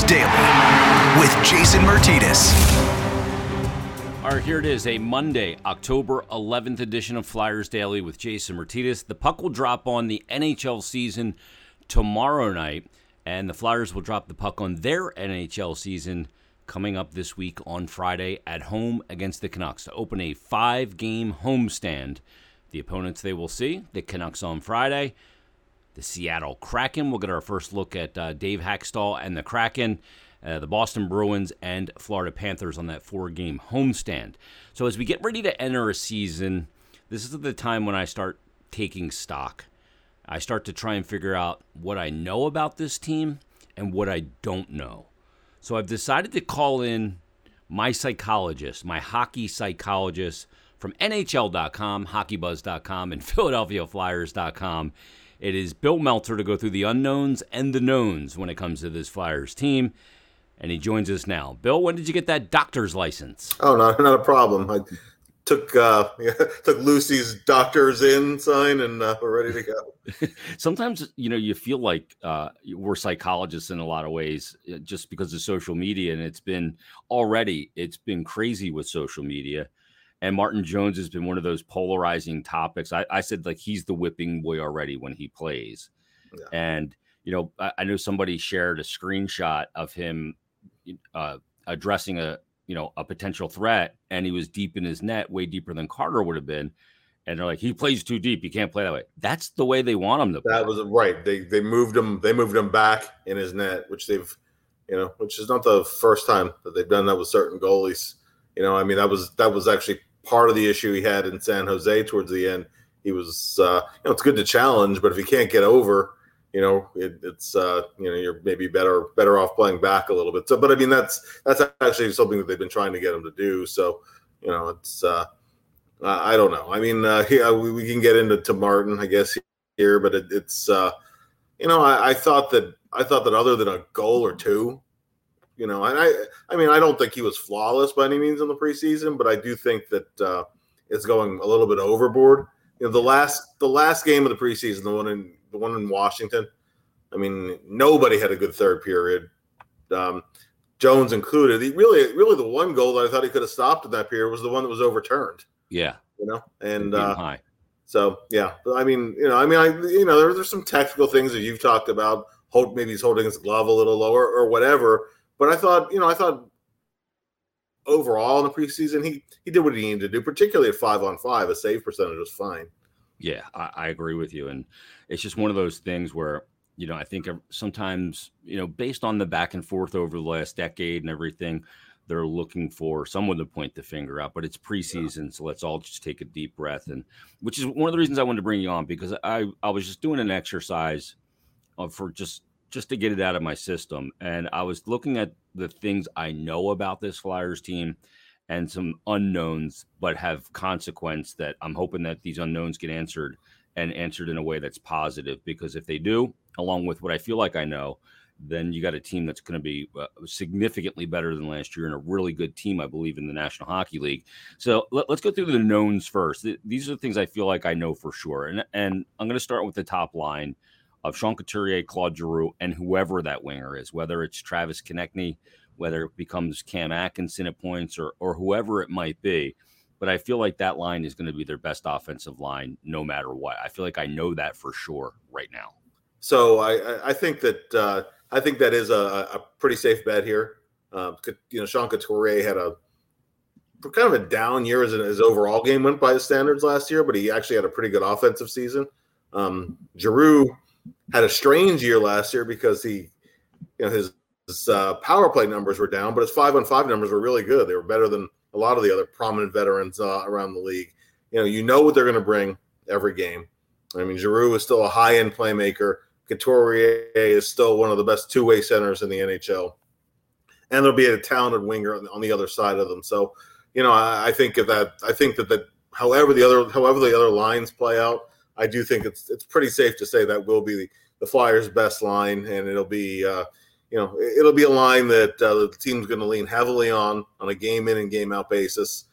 Daily with Jason Myrtetus. All right, here it is, a Monday, October 11th edition of Flyers Daily with Jason Myrtetus. The puck will drop on the NHL season tomorrow night, and the Flyers will drop the puck on their NHL season coming up this week on Friday at home against the Canucks to open a five game homestand. The opponents they will see the Canucks on Friday, the Seattle Kraken. We'll get our first look at uh, Dave Hakstol and the Kraken. Uh, the Boston Bruins and Florida Panthers on that four game homestand. So, as we get ready to enter a season, this is the time when I start taking stock. I start to try and figure out what I know about this team and what I don't know. So I've decided to call in my psychologist, my hockey psychologist from NHL.com, HockeyBuzz.com, and PhiladelphiaFlyers.com. It is Bill Meltzer to go through the unknowns and the knowns when it comes to this Flyers team. And he joins us now. Bill, when did you get that doctor's license? Oh, no, not a problem. I took uh, took Lucy's doctor's in sign, and uh, we're ready to go. Sometimes you know you feel like uh, we're psychologists in a lot of ways, uh, just because of social media, and it's been already it's been crazy with social media. And Martin Jones has been one of those polarizing topics. I, I said like he's the whipping boy already when he plays, yeah. and you know I, I know somebody shared a screenshot of him uh, addressing a you know, a potential threat and he was deep in his net, way deeper than Carter would have been. And they're like, he plays too deep. He can't play that way. That's the way they want him to play. That was right. They they moved him. They moved him back in his net, which they've, you know, which is not the first time that they've done that with certain goalies. You know, I mean, that was that was actually part of the issue he had in San Jose towards the end. He was, uh, you know, it's good to challenge, but if you can't get over, you know, it, it's uh, you know you're maybe better better off playing back a little bit. So, but I mean that's that's actually something that they've been trying to get him to do. So, you know, it's uh, I don't know. I mean, uh, yeah, we, we can get into to Martin, I guess here, but it, it's uh, you know, I, I thought that I thought that other than a goal or two, you know, and I I mean I don't think he was flawless by any means in the preseason, but I do think that uh, it's going a little bit overboard. You know, the last the last game of the preseason, the one in the one in Washington. I mean, nobody had a good third period. Um, Jones included. He really, really, the one goal that I thought he could have stopped in that period was the one that was overturned. Yeah, you know, and uh, so yeah. I mean, you know, I mean, I you know, there, there's some technical things that you've talked about. Hold maybe he's holding his glove a little lower or whatever. But I thought, you know, I thought overall in the preseason he he did what he needed to do, particularly at five on five. A save percentage was fine. Yeah, I, I, agree with you, and it's just one of those things where you know I think sometimes you know based on the back and forth over the last decade and everything, they're looking for someone to point the finger out. But it's preseason, yeah. so let's all just take a deep breath, and which is one of the reasons I wanted to bring you on because I I was just doing an exercise uh, for just just to get it out of my system, and I was looking at the things I know about this Flyers team and some unknowns, but have consequence that I'm hoping that these unknowns get answered and answered in a way that's positive. Because if they do, along with what I feel like I know, then you got a team that's going to be uh, significantly better than last year and a really good team, I believe, in the National Hockey League. So let, us go through the knowns first. These are the things I feel like I know for sure. And, and I'm going to start with the top line of Sean Couturier, Claude Giroux, and whoever that winger is, whether it's Travis Konecny, whether it becomes Cam Atkinson at points or or whoever it might be. But I feel like that line is going to be their best offensive line no matter what. I feel like I know that for sure right now. So I, I think that uh, I think that is a, a pretty safe bet here. Uh, you know, Sean Couturier had a kind of a down year as his overall game went by his standards last year, but he actually had a pretty good offensive season. Um, Giroux had a strange year last year because he, you know, his his uh, power play numbers were down, but his five on five numbers were really good. They were better than a lot of the other prominent veterans uh, around the league. You know, you know what they're going to bring every game. I mean, Giroux is still a high end playmaker. Couturier is still one of the best two way centers in the NHL, and there'll be a talented winger on the other side of them. So, you know, I, I think that I think that that however the other however the other lines play out, I do think it's it's pretty safe to say that will be the, the Flyers' best line, and it'll be. Uh, you know, it'll be a line that uh, the team's going to lean heavily on on a game in and game out basis.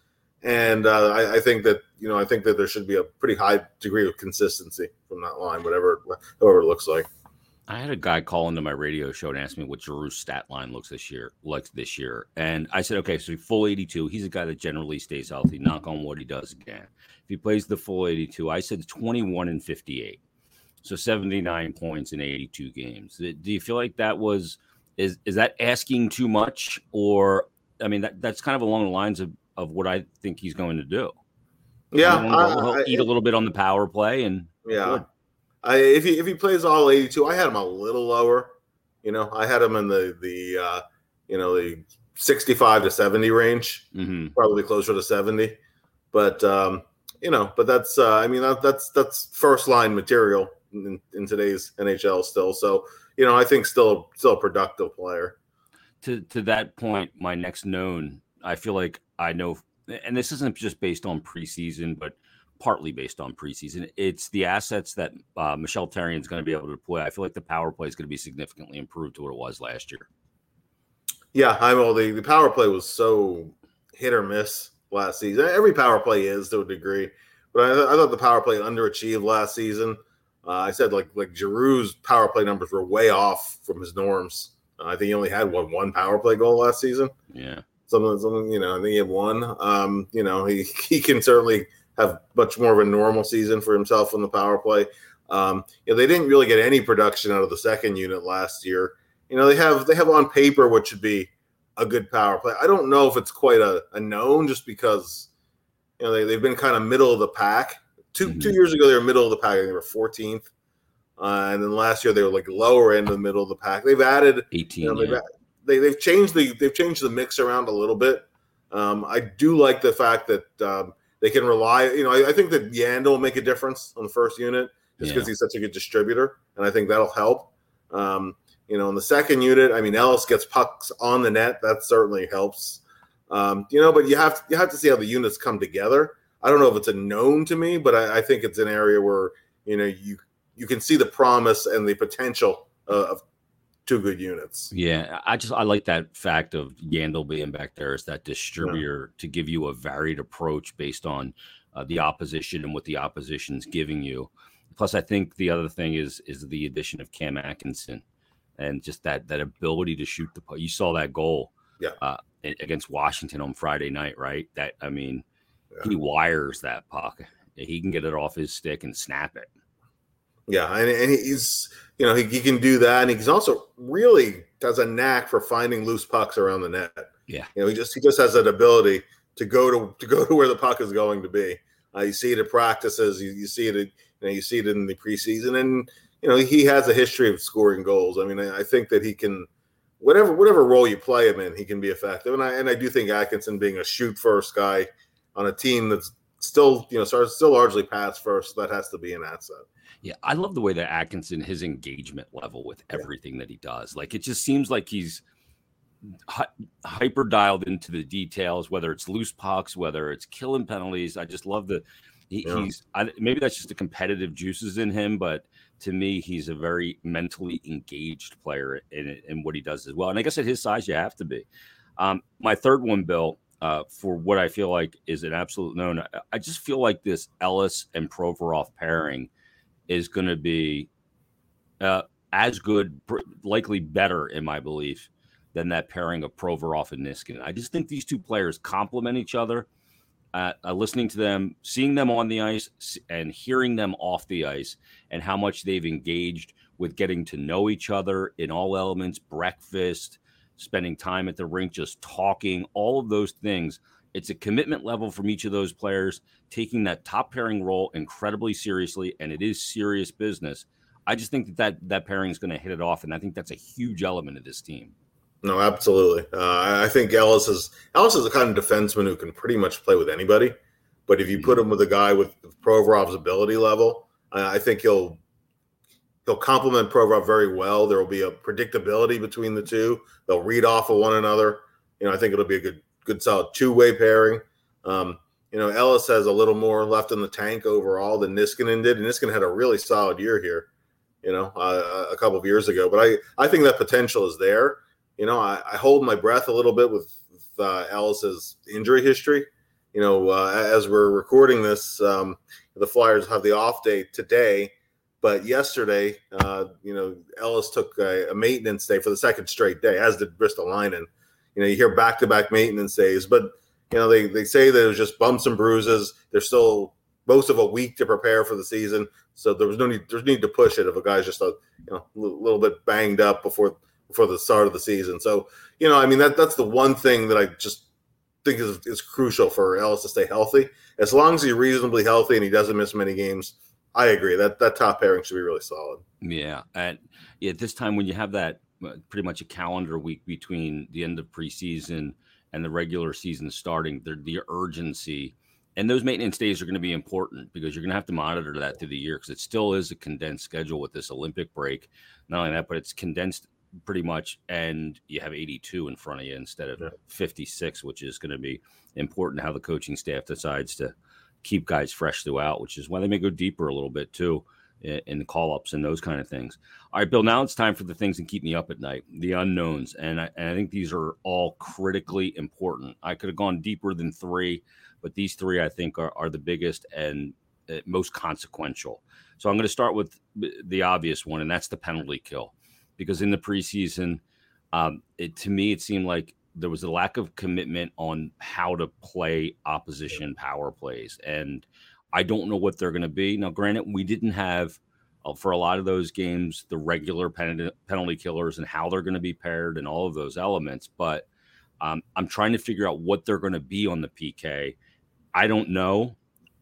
And uh, I, I, think that you know, I think that there should be a pretty high degree of consistency from that line, whatever, whatever it looks like. I had a guy call into my radio show and ask me what Giroux's stat line looks this year, like this year, and I said, okay, so full 82. He's a guy that generally stays healthy. Knock on what he does again. If he plays the full 82, I said 21 and 58, so 79 points in 82 games. Do you feel like that was is is that asking too much, or I mean that that's kind of along the lines of of what I think he's going to do. Yeah, I, he'll I, eat a little bit on the power play and yeah. Good. I, if he if he plays all 82, I had him a little lower. You know, I had him in the the uh, you know the 65 to 70 range, mm-hmm. probably closer to 70. But um, you know, but that's uh, I mean that, that's that's first line material in, in today's NHL still. So you know, I think still still a productive player. To to that point, my next known, I feel like I know, and this isn't just based on preseason, but partly based on preseason. It's the assets that uh, Michel Therrien is going to be able to deploy. I feel like the power play is going to be significantly improved to what it was last year. Yeah, I know the, the power play was so hit or miss last season. Every power play is to a degree, but I, I thought the power play underachieved last season. Uh, I said like like Giroux's power play numbers were way off from his norms. Uh, I think he only had one one power play goal last season. Yeah, something something you know. I think he had one. Um, you know, he he can certainly have much more of a normal season for himself on the power play. Um, you know, they didn't really get any production out of the second unit last year. You know, they have they have on paper what should be a good power play. I don't know if it's quite a, a known just because you know they, they've been kind of middle of the pack. 2 mm-hmm. two years ago they were middle of the pack. They were 14th. Uh, and then last year they were like lower end of the middle of the pack. They've added 18. You know, they've, they, they've changed the they've changed the mix around a little bit. Um, I do like the fact that um, they can rely. You know, I, I think that Yandle will make a difference on the first unit just because yeah. he's such a good distributor, and I think that'll help. Um, you know, in the second unit, I mean, Ellis gets pucks on the net. That certainly helps. Um, you know, but you have to, you have to see how the units come together. I don't know if it's a known to me, but I, I think it's an area where you know you you can see the promise and the potential uh, of two good units. Yeah, I just I like that fact of Yandle being back there as that distributor yeah. to give you a varied approach based on uh, the opposition and what the opposition's giving you. Plus, I think the other thing is is the addition of Cam Atkinson and just that that ability to shoot the puck. You saw that goal, yeah, uh, against Washington on Friday night, right? That I mean, yeah. he wires that puck. He can get it off his stick and snap it. Yeah, and, and he's you know he, he can do that, and he's also really has a knack for finding loose pucks around the net. Yeah, you know he just he just has that ability to go to to go to where the puck is going to be. Uh, you see it at practices, you, you see it, at, you know, you see it in the preseason, and you know he has a history of scoring goals. I mean, I, I think that he can whatever whatever role you play him in, he can be effective. And I and I do think Atkinson being a shoot first guy on a team that's still you know still largely pass first, that has to be an asset. Yeah, I love the way that Atkinson, his engagement level with everything yeah. that he does. Like it just seems like he's hyper dialed into the details, whether it's loose pucks, whether it's killing penalties. I just love the he, yeah. he's I, maybe that's just the competitive juices in him, but to me, he's a very mentally engaged player in, in what he does as well. And I guess at his size, you have to be. Um, my third one, Bill, uh, for what I feel like is an absolute known. I just feel like this Ellis and Provorov pairing is going to be uh, as good, likely better, in my belief, than that pairing of Provorov and Niskanen. I just think these two players complement each other. Uh, uh, listening to them, seeing them on the ice, and hearing them off the ice, and how much they've engaged with getting to know each other in all elements breakfast, spending time at the rink, just talking, all of those things it's a commitment level from each of those players, taking that top pairing role incredibly seriously, and it is serious business. I just think that that, that pairing is going to hit it off, and I think that's a huge element of this team. No, absolutely. Uh, I think Ellis is Ellis is a kind of defenseman who can pretty much play with anybody. But if you put mm-hmm. him with a guy with Provorov's ability level, I think he'll he'll complement Provorov very well. There will be a predictability between the two. They'll read off of one another. You know, I think it'll be a good good solid two way pairing. Um, you know, Ellis has a little more left in the tank overall than Niskanen did, and Niskanen had a really solid year here. You know, uh, a couple of years ago, but I I think that potential is there. You know, I, I hold my breath a little bit with, with uh, Ellis's injury history. You know, uh, as we're recording this, um, the Flyers have the off day today. But yesterday, uh, you know, Ellis took a, a, maintenance day for the second straight day, as did Ristolainen. You know, you hear back to back maintenance days, but you know they, they say that it was just bumps and bruises. They're still most of a week to prepare for the season, so there was no need there's need to push it if a guy's just a you know little bit banged up before before the start of the season. So you know, I mean that that's the one thing that I just think is, is crucial for Ellis to stay healthy. As long as he's reasonably healthy and he doesn't miss many games, I agree that that top pairing should be really solid. Yeah, at yeah, this time when you have that uh, pretty much a calendar week between the end of preseason and the regular season starting, the, the urgency and those maintenance days are going to be important because you're going to have to monitor that through the year because it still is a condensed schedule with this Olympic break. Not only that, but it's condensed pretty much, and you have 82 in front of you instead of 56, which is going to be important how the coaching staff decides to keep guys fresh throughout, which is why they may go deeper a little bit too in the call ups and those kind of things. All right, Bill, now it's time for the things that keep me up at night, the unknowns. And I, and I think these are all critically important. I could have gone deeper than three, but these three I think are, are the biggest and uh, most consequential. So I'm going to start with the obvious one, and that's the penalty kill. Because in the preseason, um, it, to me, it seemed like there was a lack of commitment on how to play opposition power plays. And I don't know what they're going to be. Now, granted, we didn't have uh, for a lot of those games the regular pen- penalty killers and how they're going to be paired and all of those elements, but um, I'm trying to figure out what they're going to be on the PK. I don't know.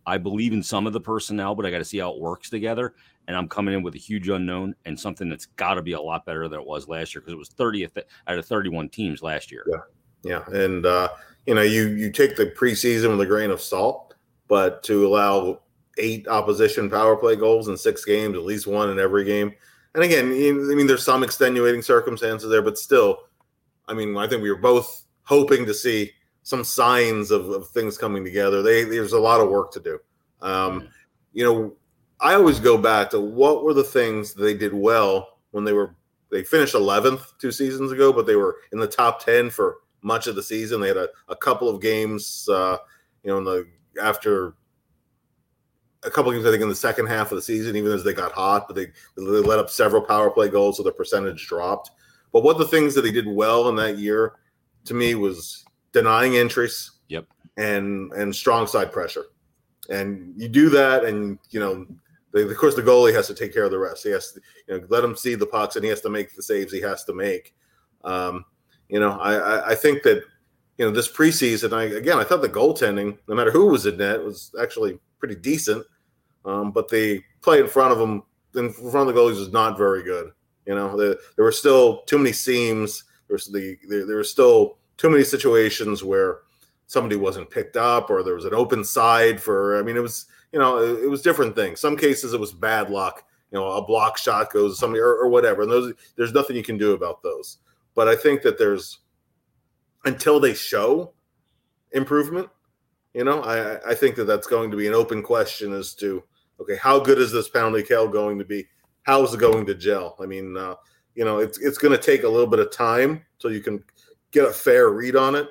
I believe in some of the personnel, but I got to see how it works together. And I'm coming in with a huge unknown and something that's got to be a lot better than it was last year because it was 30th out of 31 teams last year. Yeah, yeah, and uh, you know, you you take the preseason with a grain of salt but to allow eight opposition power play goals in six games, at least one in every game. And again, I mean, there's some extenuating circumstances there, but still, I mean, I think we were both hoping to see some signs of, of things coming together. They, there's a lot of work to do. Um, you know, I always go back to what were the things they did well when they were they finished 11th two seasons ago, but they were in the top 10 for much of the season. They had a, a couple of games, uh, you know, in the after a couple of games, I think in the second half of the season, even as they got hot, but they, they let up several power play goals, so the percentage dropped. But what the things that they did well in that year, to me, was denying entries. Yep. And and strong side pressure, and you do that, and you know, the, of course, the goalie has to take care of the rest. He has to, you know, let him see the pucks, and he has to make the saves he has to make. Um, you know, I, I, I think that you know, this preseason, I again, I thought the goaltending, no matter who was in net, was actually pretty decent. Um, but the play in front of them, in front of the goalies, was not very good. You know, the, there were still too many seams. There was the there, there were still too many situations where somebody wasn't picked up, or there was an open side for. I mean, it was you know, it, it was different things. Some cases it was bad luck. You know, a block shot goes somebody or, or whatever, and those there's nothing you can do about those. But I think that there's until they show improvement. You know, I, I think that that's going to be an open question as to okay, how good is this penalty kill going to be? How is it going to gel? I mean, uh, you know, it's it's going to take a little bit of time so you can get a fair read on it.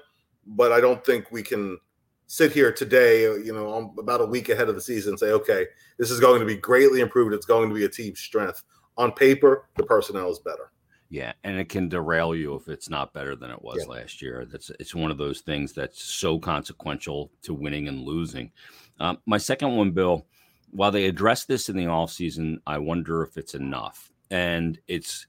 But I don't think we can sit here today, you know, about a week ahead of the season say, okay, this is going to be greatly improved. It's going to be a team strength. On paper, the personnel is better. Yeah, and it can derail you if it's not better than it was yeah. last year. That's it's one of those things that's so consequential to winning and losing. Um, my second one, Bill, while they address this in the off season, I wonder if it's enough. And it's,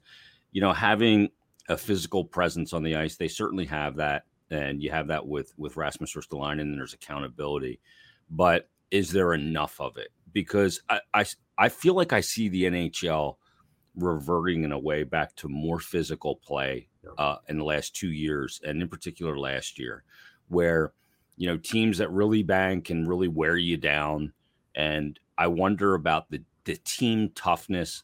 you know, having a physical presence on the ice. They certainly have that, and you have that with with Rasmus Ristolainen, and there's accountability. But is there enough of it? Because I I, I feel like I see the NHL reverting in a way back to more physical play uh, in the last two years, and in particular last year, where you know teams that really bang can really wear you down. And I wonder about the the team toughness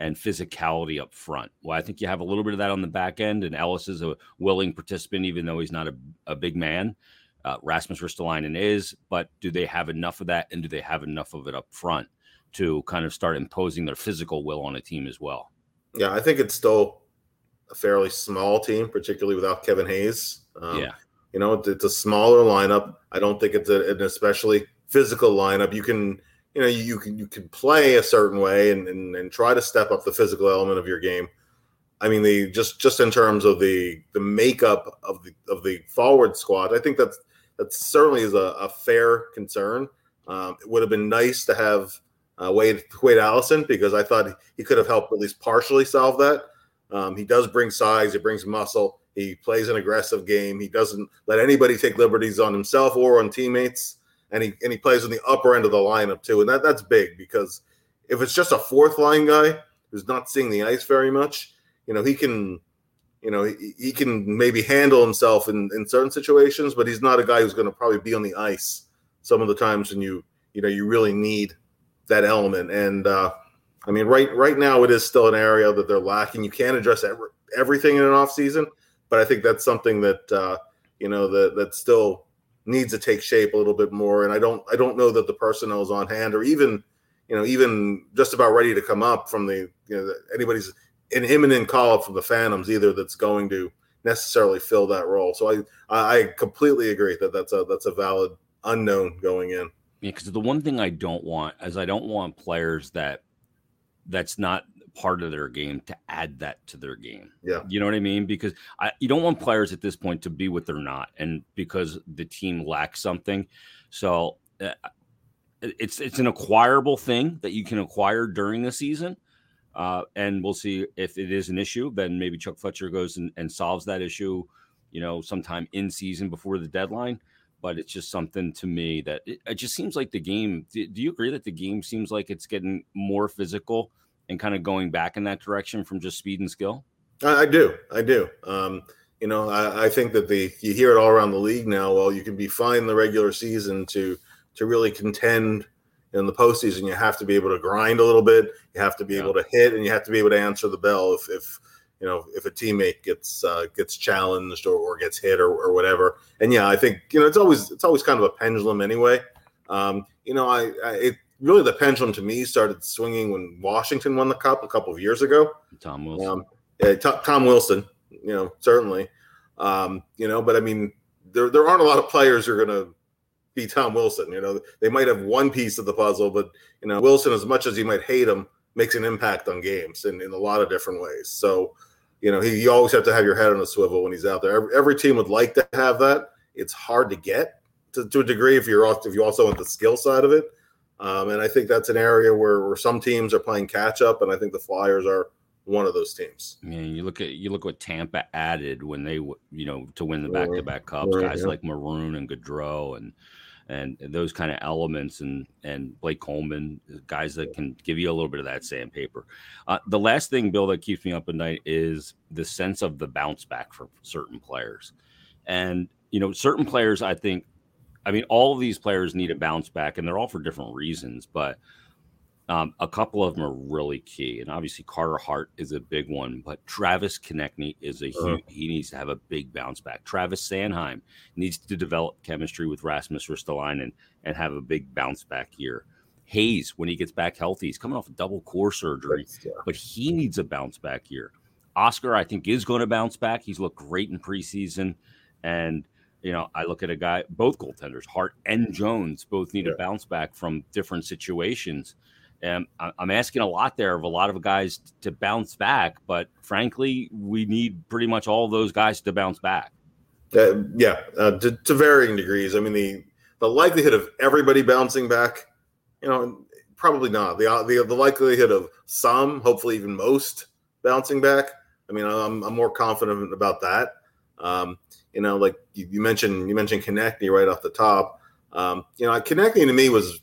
and physicality up front. Well, I think you have a little bit of that on the back end, and Ellis is a willing participant, even though he's not a, a big man. Uh, Rasmus Ristolainen is, but do they have enough of that, and do they have enough of it up front? to kind of start imposing their physical will on a team as well. Yeah, I think it's still a fairly small team, particularly without Kevin Hayes. Um, yeah. You know, it's a smaller lineup. I don't think it's a, an especially physical lineup. You can you know you can you can play a certain way and, and and try to step up the physical element of your game. I mean, the just just in terms of the the makeup of the of the forward squad, I think that's that certainly is a, a fair concern. Um, it would have been nice to have uh, Wade Wade Allison because I thought he could have helped at least partially solve that. Um, he does bring size, he brings muscle, he plays an aggressive game. He doesn't let anybody take liberties on himself or on teammates and he and he plays in the upper end of the lineup too, and that that's big because if it's just a fourth line guy who's not seeing the ice very much, you know he can, you know he, he can maybe handle himself in in certain situations, but he's not a guy who's going to probably be on the ice some of the times when you you know you really need that element. And uh, I mean, right right now it is still an area that they're lacking. You can't address every, everything in an off season, but I think that's something that uh, you know that that still needs to take shape a little bit more. And I don't I don't know that the personnel is on hand or even you know even just about ready to come up from the you know anybody's an imminent call up from the Phantoms either that's going to necessarily fill that role. So I I completely agree that that's a that's a valid unknown going in. Yeah, because the one thing I don't want is I don't want players that that's not part of their game to add that to their game. Yeah. You know what I mean? Because I, you don't want players at this point to be what they're not, and because the team lacks something. So uh, it's it's an acquirable thing that you can acquire during the season. Uh, and we'll see if it is an issue. Then maybe Chuck Fletcher goes and, and solves that issue, you know, sometime in season before the deadline. But it's just something to me that it, it just seems like the game. Do, do you agree that the game seems like it's getting more physical? And kind of going back in that direction from just speed and skill? I, I do. I do. Um, you know, I, I, think that the you hear it all around the league now. Well, you can be fine in the regular season to to really contend in the postseason. You have to be able to grind a little bit. You have to be yeah. able to hit, and you have to be able to answer the bell if if you know if a teammate gets uh, gets challenged or, or gets hit or, or whatever. And yeah, I think you know it's always it's always kind of a pendulum anyway. Um, you know, I, I it, really the pendulum to me started swinging when Washington won the cup a couple of years ago. Tom Wilson. Um, yeah, T- Tom Wilson, you know, certainly. Um, you know, but I mean, there there aren't a lot of players who are going to be Tom Wilson. You know, they might have one piece of the puzzle, but you know, Wilson, as much as you might hate him, makes an impact on games in, in a lot of different ways. So, you know, he, you always have to have your head on a swivel when he's out there. Every, every team would like to have that. It's hard to get to, to a degree if you're off, if you also want the skill side of it. Um, and I think that's an area where, where some teams are playing catch up, and I think the Flyers are one of those teams. I mean, you look at you look what Tampa added when they you know to win the back to back cups, right, guys yeah. like Maroon and Goodrow and and those kind of elements and and Blake Coleman, guys that can give you a little bit of that sandpaper. Uh, the last thing, Bill, that keeps me up at night is the sense of the bounce back for certain players, and you know certain players I think I mean, all of these players need a bounce back, and they're all for different reasons, but um, a couple of them are really key. And obviously, Carter Hart is a big one, but Travis Konecny is a uh-huh. he needs to have a big bounce back. Travis Sanheim needs to develop chemistry with Rasmus Ristolainen and have a big bounce back year. Hayes, when he gets back healthy, he's coming off a double core surgery, yeah. but he needs a bounce back year. Oskar, I think, is going to bounce back. He's looked great in preseason, and you know, I look at a guy, both goaltenders, Hart and Jones, both need yeah. to bounce back from different situations. And I'm asking a lot there of a lot of guys to bounce back, but frankly, we need pretty much all those guys to bounce back. Uh, yeah, uh, to, to, varying degrees. I mean, the the likelihood of everybody bouncing back, you know, probably not. The the, the likelihood of some, hopefully even most, bouncing back. I mean, I'm, I'm more confident about that. Um, you know, like you, you, mentioned, you mentioned Konecny right off the top. Um, you know, Konecny to me was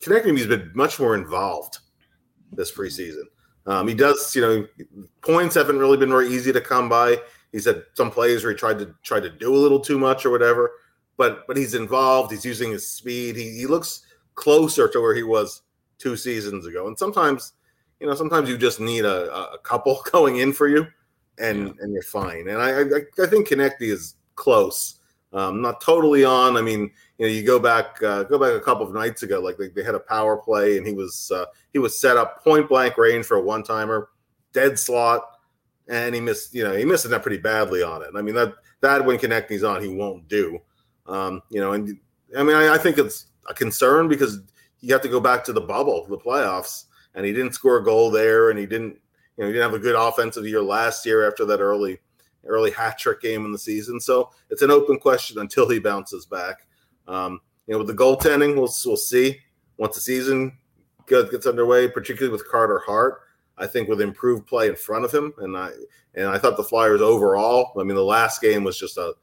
Konecny has been much more involved this preseason. Um, he does, you know, points haven't really been very easy to come by. He's had some plays where he tried to try to do a little too much or whatever, but but he's involved. He's using his speed. He, he looks closer to where he was two seasons ago. And sometimes, you know, sometimes you just need a, a couple going in for you and yeah. and you're fine. And I, I, I think Konecny is close. Um, not totally on. I mean, you know, you go back uh, go back a couple of nights ago, like they, they had a power play, and he was uh, he was set up point blank range for a one timer, dead slot, and he missed. You know, he missed that pretty badly on it. I mean, that that when Konecny's on, he won't do. Um, you know, and I mean, I, I think it's a concern because you have to go back to the bubble, the playoffs, and he didn't score a goal there, and he didn't, you know, he didn't have a good offensive year last year after that early, early hat trick game in the season. So it's an open question until he bounces back. Um, you know, with the goaltending, we'll we'll see once the season gets underway, particularly with Carter Hart. I think with improved play in front of him, and I and I thought the Flyers overall. I mean, the last game was just a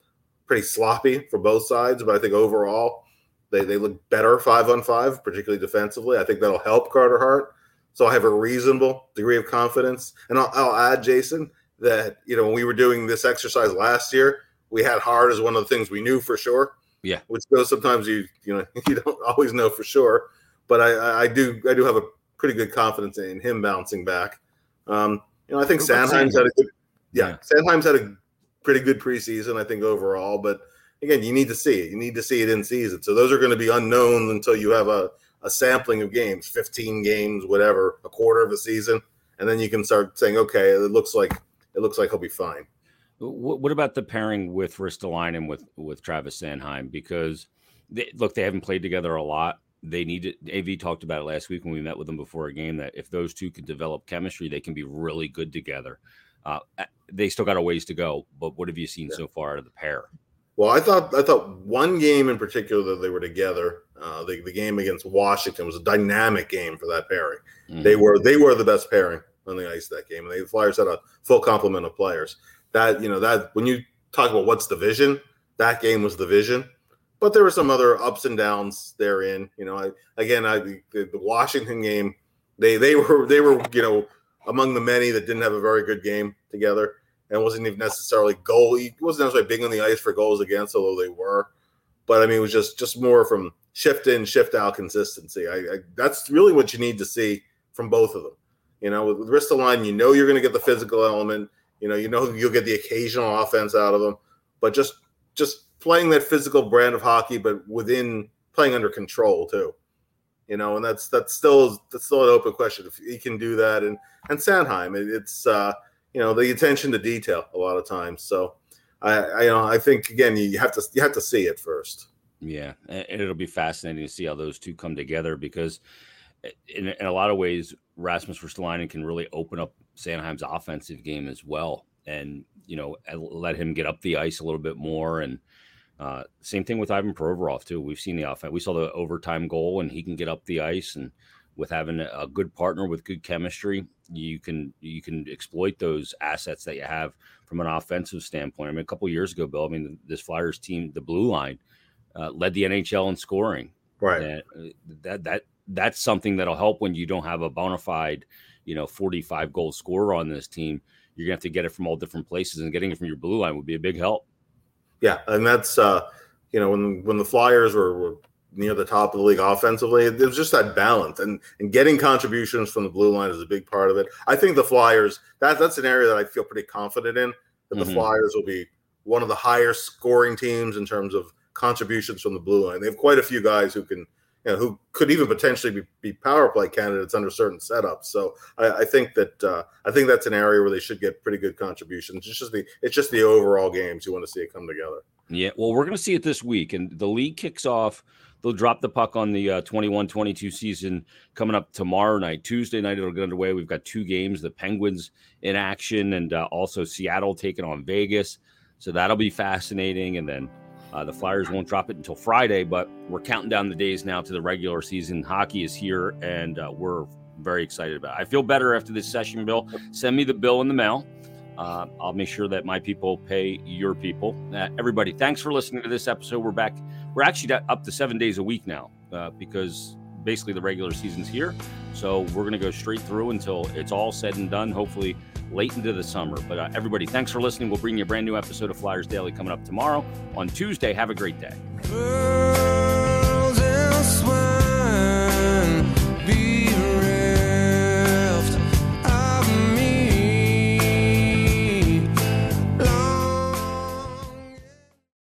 pretty sloppy for both sides, but I think overall they they look better five on five, particularly defensively. I think that'll help Carter Hart. So I have a reasonable degree of confidence, and I'll, I'll add, Jason, that you know when we were doing this exercise last year, we had Hart as one of the things we knew for sure. Yeah, which goes sometimes you you know you don't always know for sure, but I I do I do have a pretty good confidence in him bouncing back. Um, you know, I think Sanheim's had a good yeah, yeah, Sanheim's had a pretty good preseason, I think overall. But again, you need to see it. You need to see it in season. So those are going to be unknown until you have a, a sampling of games, 15 games, whatever, a quarter of a season, and then you can start saying, okay, it looks like it looks like he'll be fine. What about the pairing with Ristolainen with with Travis Sanheim? Because they, look, they haven't played together a lot they need it. Av talked about it last week when we met with them before a game that if those two can develop chemistry, they can be really good together. Uh, they still got a ways to go, but what have you seen yeah. so far out of the pair? Well, I thought I thought one game in particular that they were together. Uh, the, the game against Washington was a dynamic game for that pairing. Mm-hmm. They were they were the best pairing on the ice that game, and the Flyers had a full complement of players. That you know that when you talk about what's the vision, that game was the vision but there were some other ups and downs therein. You know, I, again, I the, the, Washington game, they they were they were you know among the many that didn't have a very good game together and wasn't even necessarily goal. He wasn't necessarily big on the ice for goals against, although they were. But I mean, it was just just more from shift in, shift out consistency. I, I that's really what you need to see from both of them. You know, with, with Ristolainen, you know you're going to get the physical element. You know, you know you'll get the occasional offense out of them, but just just playing that physical brand of hockey, but within playing under control too. You know, and that's that's still that's still an open question if he can do that. And and Sanheim, it, it's uh, you know the attention to detail a lot of times. So I, I you know I think again you have to you have to see it first. Yeah, and it'll be fascinating to see how those two come together because in, in a lot of ways Rasmus Ristolainen can really open up Sanheim's offensive game as well, and you know let him get up the ice a little bit more and uh, same thing with Ivan Provorov too. We've seen the offense. We saw the overtime goal, and he can get up the ice. And with having a good partner with good chemistry, you can you can exploit those assets that you have from an offensive standpoint. I mean, a couple years ago, Bill. I mean, this Flyers team, the blue line, uh, led the NHL in scoring. Right. And uh, that that that's something that'll help when you don't have a bona fide, you know, forty five goal scorer on this team. You're gonna have to get it from all different places, and getting it from your blue line would be a big help. Yeah, and that's uh, you know when when the Flyers were, were near the top of the league offensively, it was just that balance and and getting contributions from the blue line is a big part of it. I think the Flyers that that's an area that I feel pretty confident in that mm-hmm. the Flyers will be one of the higher scoring teams in terms of contributions from the blue line. They have quite a few guys who can you know, who could even potentially be, be power play candidates under certain setups. So I, I think that uh, I think that's an area where they should get pretty good contributions. It's just the it's just the overall games you want to see it come together. Yeah, well, we're going to see it this week, and the league kicks off. They'll drop the puck on the uh, 21-22 season coming up tomorrow night. Tuesday night it'll get underway. We've got two games: the Penguins in action, and uh, also Seattle taking on Vegas. So that'll be fascinating. And then uh, the Flyers won't drop it until Friday, but we're counting down the days now to the regular season. Hockey is here, and uh, we're very excited about it. I feel better after this session, Bill. Send me the bill in the mail. Uh, I'll make sure that my people pay your people. Uh, everybody, thanks for listening to this episode. We're back. We're actually up to seven days a week now uh, because basically the regular season's here. So we're going to go straight through until it's all said and done. Hopefully, late into the summer. But uh, everybody, thanks for listening. We'll bring you a brand new episode of Flyers Daily coming up tomorrow on Tuesday. Have a great day.